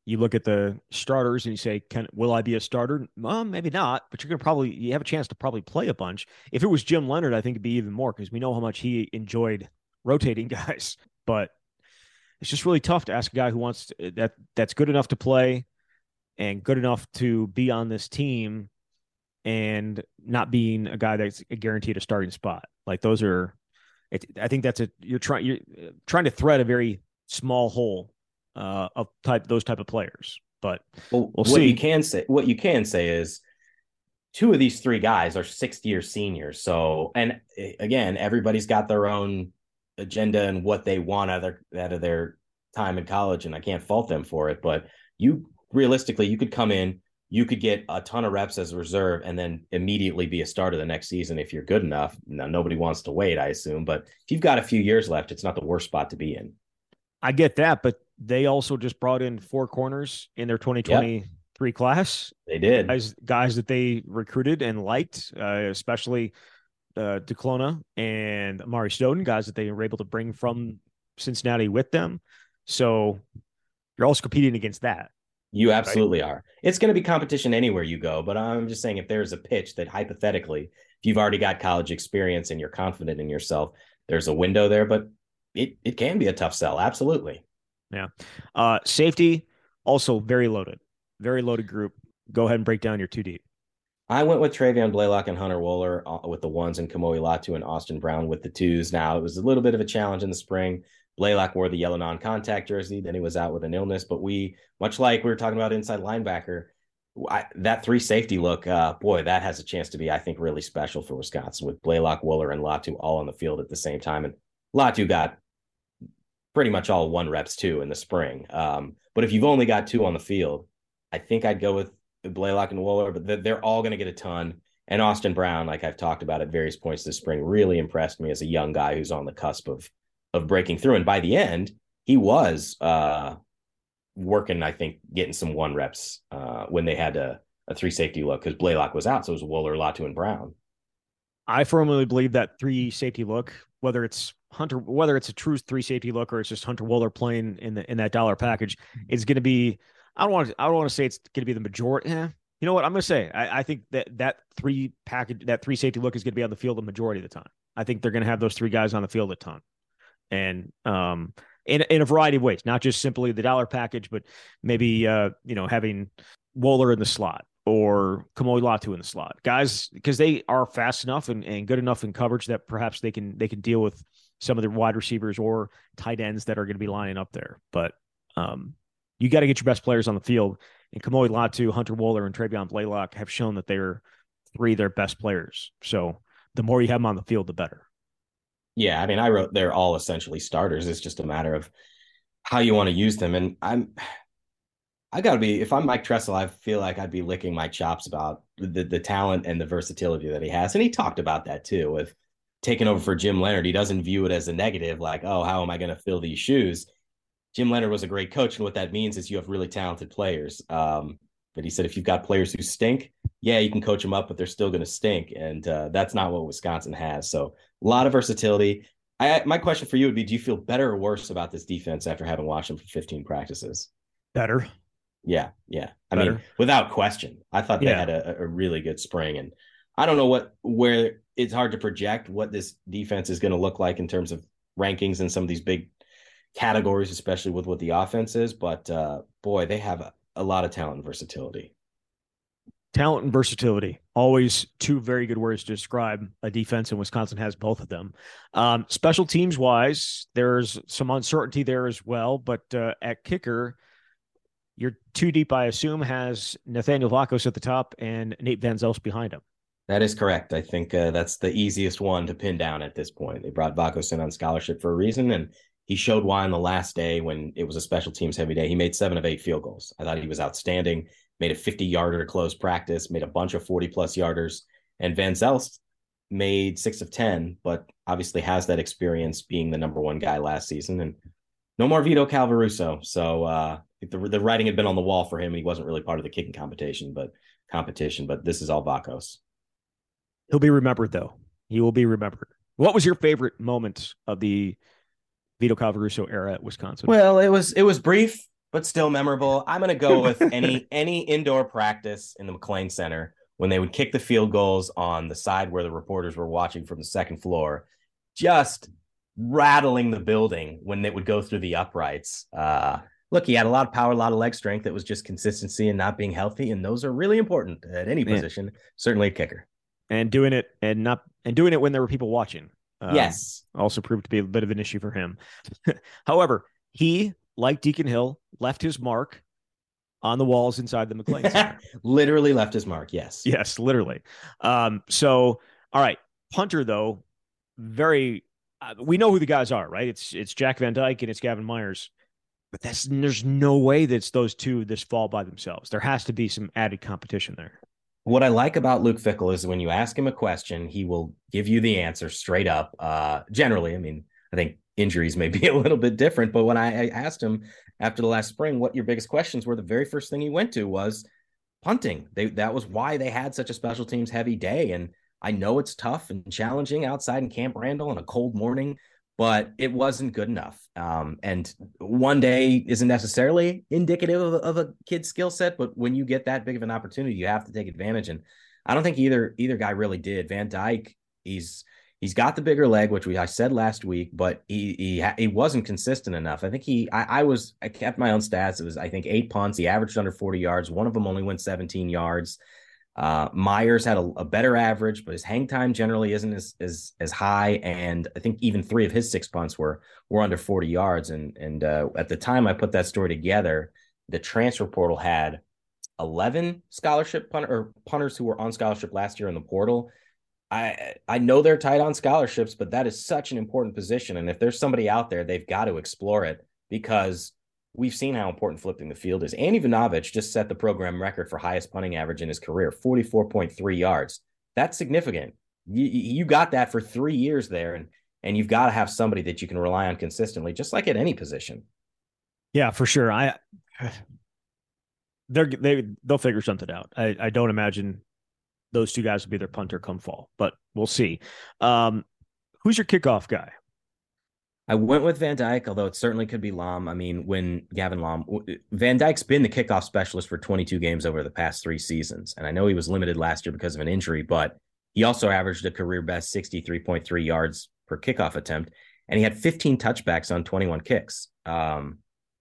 you look at the starters and you say, "Can will I be a starter?" Well, maybe not, but you're gonna probably you have a chance to probably play a bunch. If it was Jim Leonhard, I think it'd be even more because we know how much he enjoyed rotating guys. But it's just really tough to ask a guy who wants to, that that's good enough to play and good enough to be on this team and not being a guy that's guaranteed a starting spot. Like those are, it, I think that's a you're trying you're trying to thread a very small hole uh, of type those type of players. But well, we'll what see. you can say what you can say is two of these three guys are sixth year seniors. So and eh, again, everybody's got their own agenda and what they want out of their, out of their time in college, and I can't fault them for it. But you realistically, you could come in you could get a ton of reps as a reserve and then immediately be a starter the next season if you're good enough. Now, nobody wants to wait, I assume, but if you've got a few years left, it's not the worst spot to be in. I get that, but they also just brought in four corners in their 2023 yep. class. They did. Guys, guys that they recruited and liked, uh, especially uh, Duclona and Amari Snowden, guys that they were able to bring from Cincinnati with them. So you're also competing against that. You absolutely right? are. It's going to be competition anywhere you go, but I'm just saying if there's a pitch that hypothetically, if you've already got college experience and you're confident in yourself, there's a window there, but it it can be a tough sell. Absolutely. Yeah. Uh, safety also very loaded, very loaded group. Go ahead and break down your two deep. I went with Travion Blaylock and Hunter Wohler uh, with the ones and Kamoi Latu and Austin Brown with the twos. Now it was a little bit of a challenge in the spring. Blaylock wore the yellow non-contact jersey. Then he was out with an illness. But we, much like we were talking about inside linebacker, I, that three safety look, uh, boy, that has a chance to be, I think, really special for Wisconsin with Blaylock, Wohler, and Latu all on the field at the same time. And Latu got pretty much all one reps too in the spring. Um, but if you've only got two on the field, I think I'd go with Blaylock and Wohler, but they're all going to get a ton. And Austin Brown, like I've talked about at various points this spring, really impressed me as a young guy who's on the cusp of of breaking through. And by the end, he was uh, working, I think, getting some one reps uh, when they had a, a three safety look because Blaylock was out. So it was Wohler, Latu, and Brown. I firmly believe that three safety look, whether it's Hunter, whether it's a true three safety look or it's just Hunter Wohler playing in the in that dollar package, is going to be. I don't want to. I don't want to say it's going to be the majority. Eh, you know what I'm going to say? I, I, think that that three package, that three safety look is going to be on the field the majority of the time. I think they're going to have those three guys on the field a ton and um, in in a variety of ways, not just simply the dollar package, but maybe uh, you know having Wohler in the slot or Kamoi Latu in the slot, guys, because they are fast enough and, and good enough in coverage that perhaps they can they can deal with some of the wide receivers or tight ends that are going to be lining up there. But um, you got to get your best players on the field. And Kamoi Latu, Hunter Wohler, and Travion Blaylock have shown that they're three of their best players. So the more you have them on the field, the better. Yeah, I mean, I wrote they're all essentially starters. It's just a matter of how you want to use them. And I'm I gotta be if I'm Mike Tressel, I feel like I'd be licking my chops about the the talent and the versatility that he has. And he talked about that too with taking over for Jim Leonhard. He doesn't view it as a negative, like, oh, how am I gonna fill these shoes? Jim Leonhard was a great coach, and what that means is you have really talented players. Um, but he said if you've got players who stink, yeah, you can coach them up, but they're still going to stink, and uh, that's not what Wisconsin has. So a lot of versatility. I, my question for you would be: Do you feel better or worse about this defense after having watched them for 15 practices? Better. Yeah, yeah. I Better. mean, without question, I thought they yeah. had a, a really good spring, and I don't know what where it's hard to project what this defense is going to look like in terms of rankings and some of these big categories, especially with what the offense is. But uh, boy, they have a, a lot of talent and versatility. Talent and versatility, always two very good words to describe a defense, and Wisconsin has both of them. Um, special teams wise, there's some uncertainty there as well, but uh, at kicker, you're too deep, I assume, has Nathaniel Vakos at the top and Nate Van Zelst behind him. That is correct. I think uh, that's the easiest one to pin down at this point. They brought Vakos in on scholarship for a reason, and he showed why on the last day when it was a special teams heavy day. He made seven of eight field goals. I thought he was outstanding. Made a 50 yarder to close practice, made a bunch of 40 plus yarders. And Van Zelst made six of 10, but obviously has that experience being the number one guy last season. And no more Vito Calvaruso. So uh, the, the writing had been on the wall for him. He wasn't really part of the kicking competition, but competition. But this is all Vakos. He'll be remembered, though. He will be remembered. What was your favorite moment of the Vito Calvaruso era at Wisconsin? Well, it was it was brief but still memorable. I'm going to go with any any indoor practice in the McClain Center when they would kick the field goals on the side where the reporters were watching from the second floor, just rattling the building when it would go through the uprights. Uh, look, he had a lot of power, a lot of leg strength. It was just consistency and not being healthy, and those are really important at any position. Certainly a kicker. And doing it and not and doing it when there were people watching. Um, yes. Also proved to be a bit of an issue for him. However, he, like Deacon Hill, left his mark on the walls inside the McClain Center. literally left his mark. Yes. Yes, literally. Um, so, all right. Punter, though, very, uh, we know who the guys are, right? It's it's Jack Van Dyke and it's Gavin Myers. But that's there's no way that's those two this fall by themselves. There has to be some added competition there. What I like about Luke Fickell is when you ask him a question, he will give you the answer straight up. Uh, generally, I mean, I think injuries may be a little bit different, but when I, asked him after the last spring what your biggest questions were, the very first thing he went to was punting. They that was why they had such a special teams heavy day. And I know it's tough and challenging outside in Camp Randall on a cold morning but it wasn't good enough. Um, and one day isn't necessarily indicative of, of a kid's skill set, but when you get that big of an opportunity, you have to take advantage. And I don't think either either guy really did. Van Dyke, he's he's got the bigger leg, which we I said last week, but he he he wasn't consistent enough. I think he I, I was I kept my own stats. It was I think eight punts. He averaged under 40 yards. One of them only went 17 yards. Uh, Myers had a, a, better average, but his hang time generally isn't as, as as high. And I think even three of his six punts were were under 40 yards. And and uh, at the time I put that story together, the transfer portal had 11 scholarship punter, or punters who were on scholarship last year in the portal. I I know they're tight on scholarships, but that is such an important position. And if there's somebody out there, they've got to explore it because we've seen how important flipping the field is. Andy Ivanovic just set the program record for highest punting average in his career, 44.3 yards. That's significant. You, you got that for three years there, and and you've got to have somebody that you can rely on consistently, just like at any position. Yeah, for sure. I they're they they'll figure something out. I, I don't imagine those two guys will be their punter come fall, but we'll see. Um, who's your kickoff guy? I went with Van Dyke, although it certainly could be Lahm. I mean, when Gavin Lahm, Van Dyke's been the kickoff specialist for 22 games over the past three seasons. And I know he was limited last year because of an injury, but he also averaged a career best 63.3 yards per kickoff attempt. And he had 15 touchbacks on 21 kicks, um,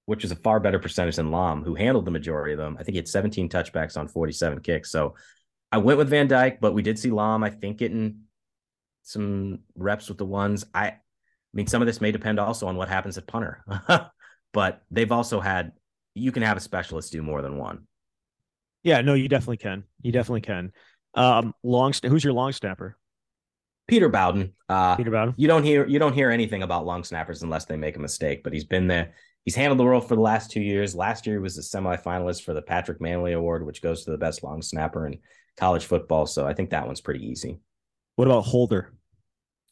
which is a far better percentage than Lahm, who handled the majority of them. I think he had 17 touchbacks on 47 kicks. So I went with Van Dyke, but we did see Lahm, I think, getting some reps with the ones. I I mean, some of this may depend also on what happens at punter, but they've also had you can have a specialist do more than one. Yeah, no, you definitely can. You definitely can. Um, long, who's your long snapper? Peter Bowden. Uh, Peter Bowden. You don't hear you don't hear anything about long snappers unless they make a mistake, but he's been there. he's handled the role for the last two years. Last year he was a semifinalist for the Patrick Mannelly Award, which goes to the best long snapper in college football. So I think that one's pretty easy. What about Holder?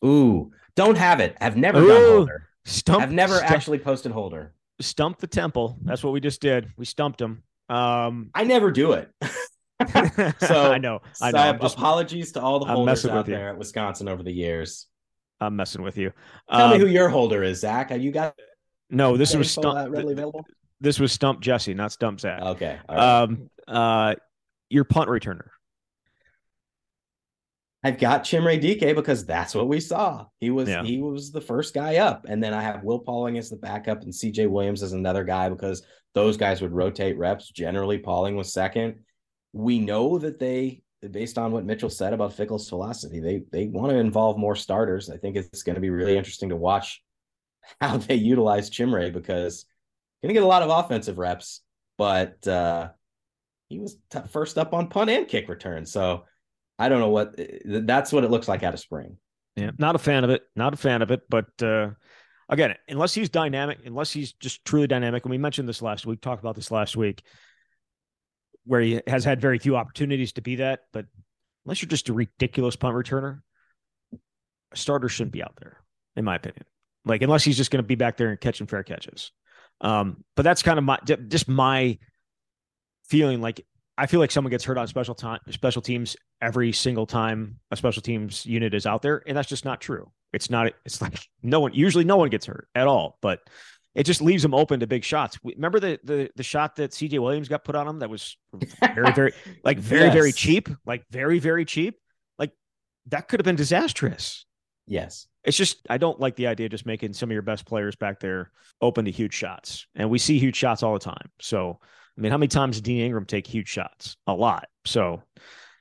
Ooh, don't have it. I've never Ooh, done Holder. Stump, I've never stump, actually posted Holder. Stump the temple. That's what we just did. We stumped him. Um, I never do it. so I know. I know. Just, apologies to all the holders out there at Wisconsin over the years. I'm messing with you. Tell um, me who your holder is, Zach. Have you got? No, this was stump. Readily available. This was stump Jesse, not stump Zach. Okay. Right. Um. Uh, your punt returner. I've got Chimere Dike because that's what we saw. He was yeah. he was the first guy up, and then I have Will Pauling as the backup and C.J. Williams as another guy because those guys would rotate reps. Generally, Pauling was second. We know that they, based on what Mitchell said about Fickell's philosophy, they they want to involve more starters. I think it's going to be really interesting to watch how they utilize Chimere because going to get a lot of offensive reps, but uh, he was t- first up on punt and kick return, so I don't know what that's what it looks like out of spring. Yeah, not a fan of it. Not a fan of it. But uh, again, unless he's dynamic, unless he's just truly dynamic, and we mentioned this last week, talked about this last week, where he has had very few opportunities to be that. But unless you're just a ridiculous punt returner, a starter shouldn't be out there, in my opinion. Like unless he's just going to be back there and catching fair catches. Um, but that's kind of my just my feeling. Like I feel like someone gets hurt on special time special teams every single time a special teams unit is out there, and that's just not true. It's not. It's like no one. Usually, no one gets hurt at all, but it just leaves them open to big shots. Remember the the the shot that C.J. Williams got put on him that was very very like very yes. very cheap, like very very cheap. Like that could have been disastrous. Yes. It's just I don't like the idea of just making some of your best players back there open to huge shots, and we see huge shots all the time. So I mean, how many times did Dean Engram take huge shots? A lot. So,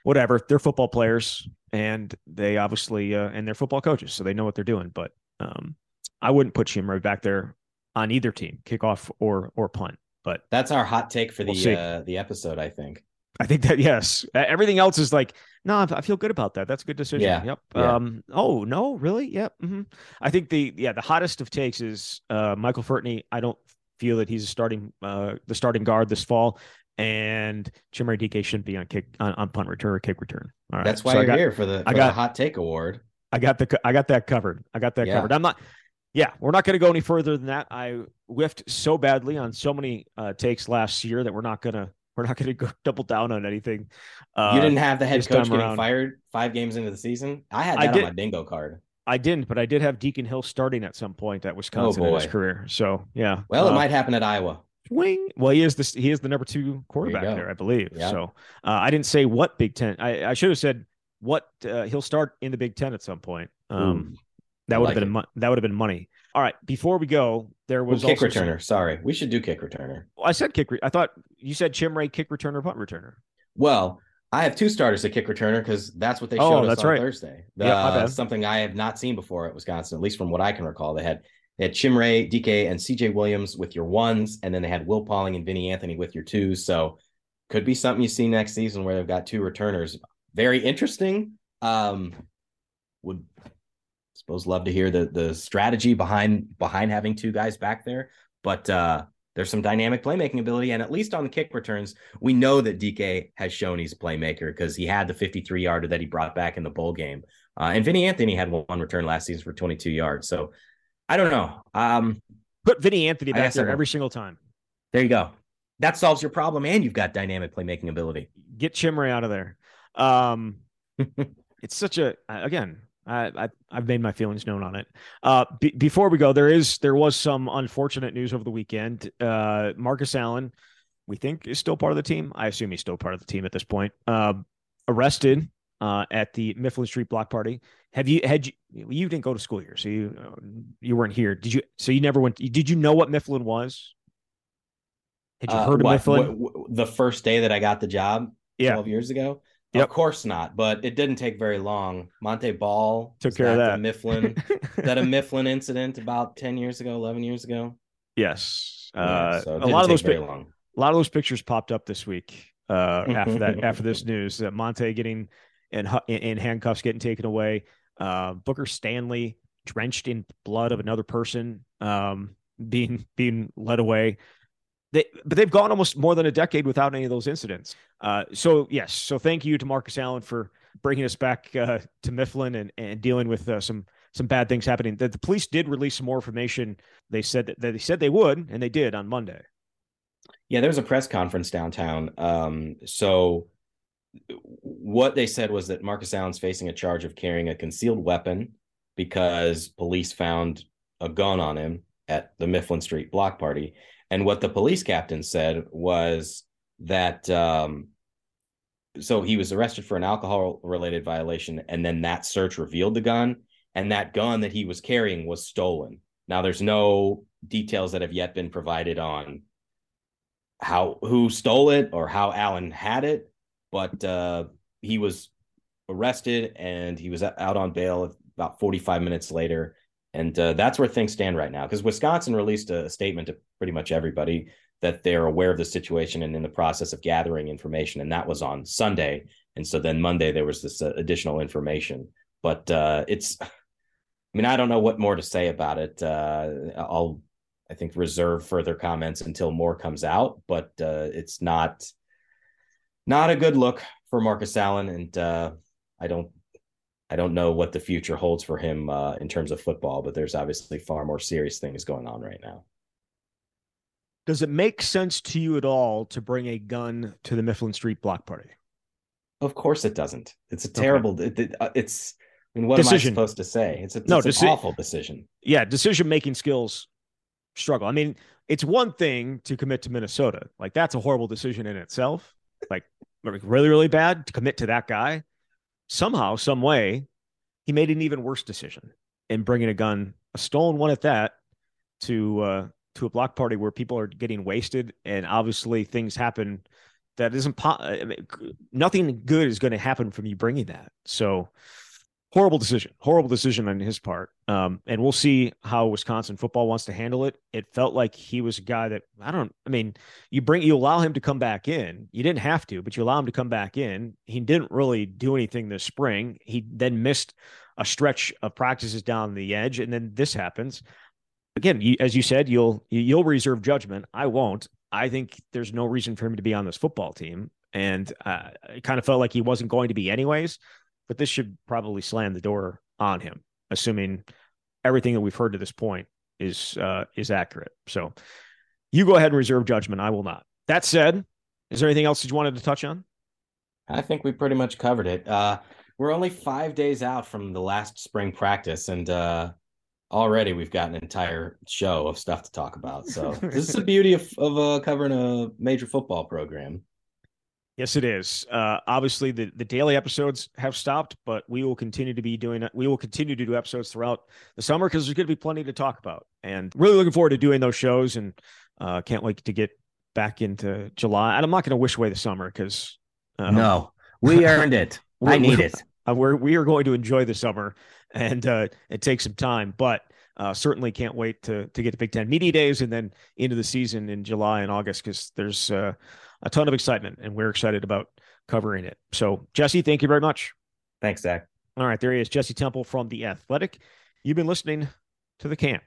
whatever. They're football players, and they obviously uh, and they're football coaches, so they know what they're doing. But um, I wouldn't put Chimere back there on either team, kickoff or or punt. But that's our hot take for the we'll uh, the episode. I think. I think that yes. Everything else is like, no, I feel good about that. That's a good decision. Yeah. Yep. Yeah. Um. Oh no, really? Yep. Mm-hmm. I think the yeah the hottest of takes is uh Michael Furtney. I don't feel that he's starting uh, the starting guard this fall, and Chimere Dike shouldn't be on kick on, on punt return or kick return. All right, that's why so you're got, here for the for I got the hot take award. I got the I got that covered. I got that yeah. covered. I'm not. Yeah, we're not going to go any further than that. I whiffed so badly on so many uh, takes last year that we're not going to we're not going to go double down on anything. Uh, you didn't have the head coach getting around. fired five games into the season. I had that I on my bingo card. I didn't, but I did have Deacon Hill starting at some point at Wisconsin oh in his career. So yeah. Well, uh, it might happen at Iowa. Wing. Well, he is the he is the number two quarterback there, there I believe. Yeah. So uh, I didn't say what Big Ten. I, I should have said what uh, he'll start in the Big Ten at some point. Um, that would like have been that would have been money. All right. Before we go, there was kick returner. Some... Sorry, we should do kick returner. Well, I said kick. Re- I thought you said Chimere kick returner, punt returner. Well, I have two starters at kick returner because that's what they showed oh, us on right. Thursday. yeah, uh, something I have not seen before at Wisconsin, at least from what I can recall. They had they had Chimere, Dike, and CJ Williams with your ones, and then they had Will Pauling and Vinny Anthony with your twos. So could be something you see next season where they've got two returners. Very interesting. Um, would suppose love to hear the the strategy behind behind having two guys back there, but uh there's some dynamic playmaking ability. And at least on the kick returns, we know that Dike has shown he's a playmaker because he had the 53 yarder that he brought back in the bowl game. Uh, and Vinny Anthony had one return last season for 22 yards. So I don't know. Um, Put Vinny Anthony back there every single time. There you go. That solves your problem, and you've got dynamic playmaking ability. Get Chimere out of there. Um, it's such a again I, I have made my feelings known on it. Uh, b- before we go, there is there was some unfortunate news over the weekend. Uh, Markus Allen, we think is still part of the team. I assume he's still part of the team at this point. Uh, arrested uh, at the Mifflin Street block party. Have you had you you didn't go to school here, so you you weren't here. Did you? So you never went. Did you know what Mifflin was? Had you uh, heard of what, Mifflin? What, the first day that I got the job, yeah. twelve years ago. Yep. Of course not, but it didn't take very long. Montee Ball took care of that. Mifflin, that a Mifflin incident about ten years ago, eleven years ago. Yes, yeah, uh, so a lot of those pi- a lot of those pictures popped up this week uh, after that after this news that Montee getting in, in handcuffs, getting taken away. Uh, Booker Stanley drenched in blood of another person. Um, being being led away. They, but they've gone almost more than a decade without any of those incidents. Uh, so yes, so thank you to Markus Allen for bringing us back uh, to Mifflin and, and dealing with uh, some some bad things happening. That the, police did release some more information. They said that, that, they said they would, and they did on Monday. Yeah, there was a press conference downtown. Um, so what they said was that Markus Allen's facing a charge of carrying a concealed weapon because police found a gun on him at the Mifflin Street block party. And what the police captain said was that um, so he was arrested for an alcohol related violation, and then that search revealed the gun, and that gun that he was carrying was stolen. Now, there's no details that have yet been provided on how who stole it or how Allen had it, but uh, he was arrested and he was out on bail about 45 minutes later and uh, that's where things stand right now because Wisconsin released a statement to pretty much everybody that they're aware of the situation and in the process of gathering information. And that was on Sunday. And so then Monday, there was this uh, additional information. But uh, it's, I mean, I don't know what more to say about it. Uh, I'll, I think, reserve further comments until more comes out, but uh, it's not, not a good look for Markus Allen. And uh, I don't I don't know what the future holds for him uh, in terms of football, but there's obviously far more serious things going on right now. Does it make sense to you at all to bring a gun to the Mifflin Street block party? Of course it doesn't. It's a terrible. Okay. It, it, uh, it's. I mean, what decision. am I supposed to say? It's a no, it's deci- an awful decision. Yeah, decision making skills struggle. I mean, it's one thing to commit to Minnesota. Like that's a horrible decision in itself. Like really, really bad to commit to that guy somehow, some way, he made an even worse decision in bringing a gun, a stolen one at that, to uh, to a block party where people are getting wasted, and obviously things happen that isn't po- I mean, nothing good is going to happen from you bringing that. So horrible decision, horrible decision on his part. Um, and we'll see how Wisconsin football wants to handle it. It felt like he was a guy that I don't. I mean, you bring you allow him to come back in. You didn't have to, but you allow him to come back in. He didn't really do anything this spring. He then missed a stretch of practices down the edge, and then this happens. Again, you, as you said, you'll you'll reserve judgment. I won't. I think there's no reason for him to be on this football team, and uh, it kind of felt like he wasn't going to be anyways but this should probably slam the door on him, assuming everything that we've heard to this point is uh, is accurate. So you go ahead and reserve judgment. I will not. That said, is there anything else that you wanted to touch on? I think we pretty much covered it. Uh, we're only five days out from the last spring practice, and uh, already we've got an entire show of stuff to talk about. So this is the beauty of, of uh, covering a major football program. Yes, it is. Uh, obviously, the, the daily episodes have stopped, but we will continue to be doing. We will continue to do episodes throughout the summer because there's going to be plenty to talk about. And really looking forward to doing those shows and uh, can't wait to get back into July. And I'm not going to wish away the summer because. Uh, no, we earned it. I need it. We're, we are going to enjoy the summer and uh, it takes some time, but uh, certainly can't wait to to get to Big Ten Media Days and then into the season in July and August because there's uh, a ton of excitement, and we're excited about covering it. So, Jesse, thank you very much. Thanks, Zach. All right, there he is, Jesse Temple from The Athletic. You've been listening to The Camp.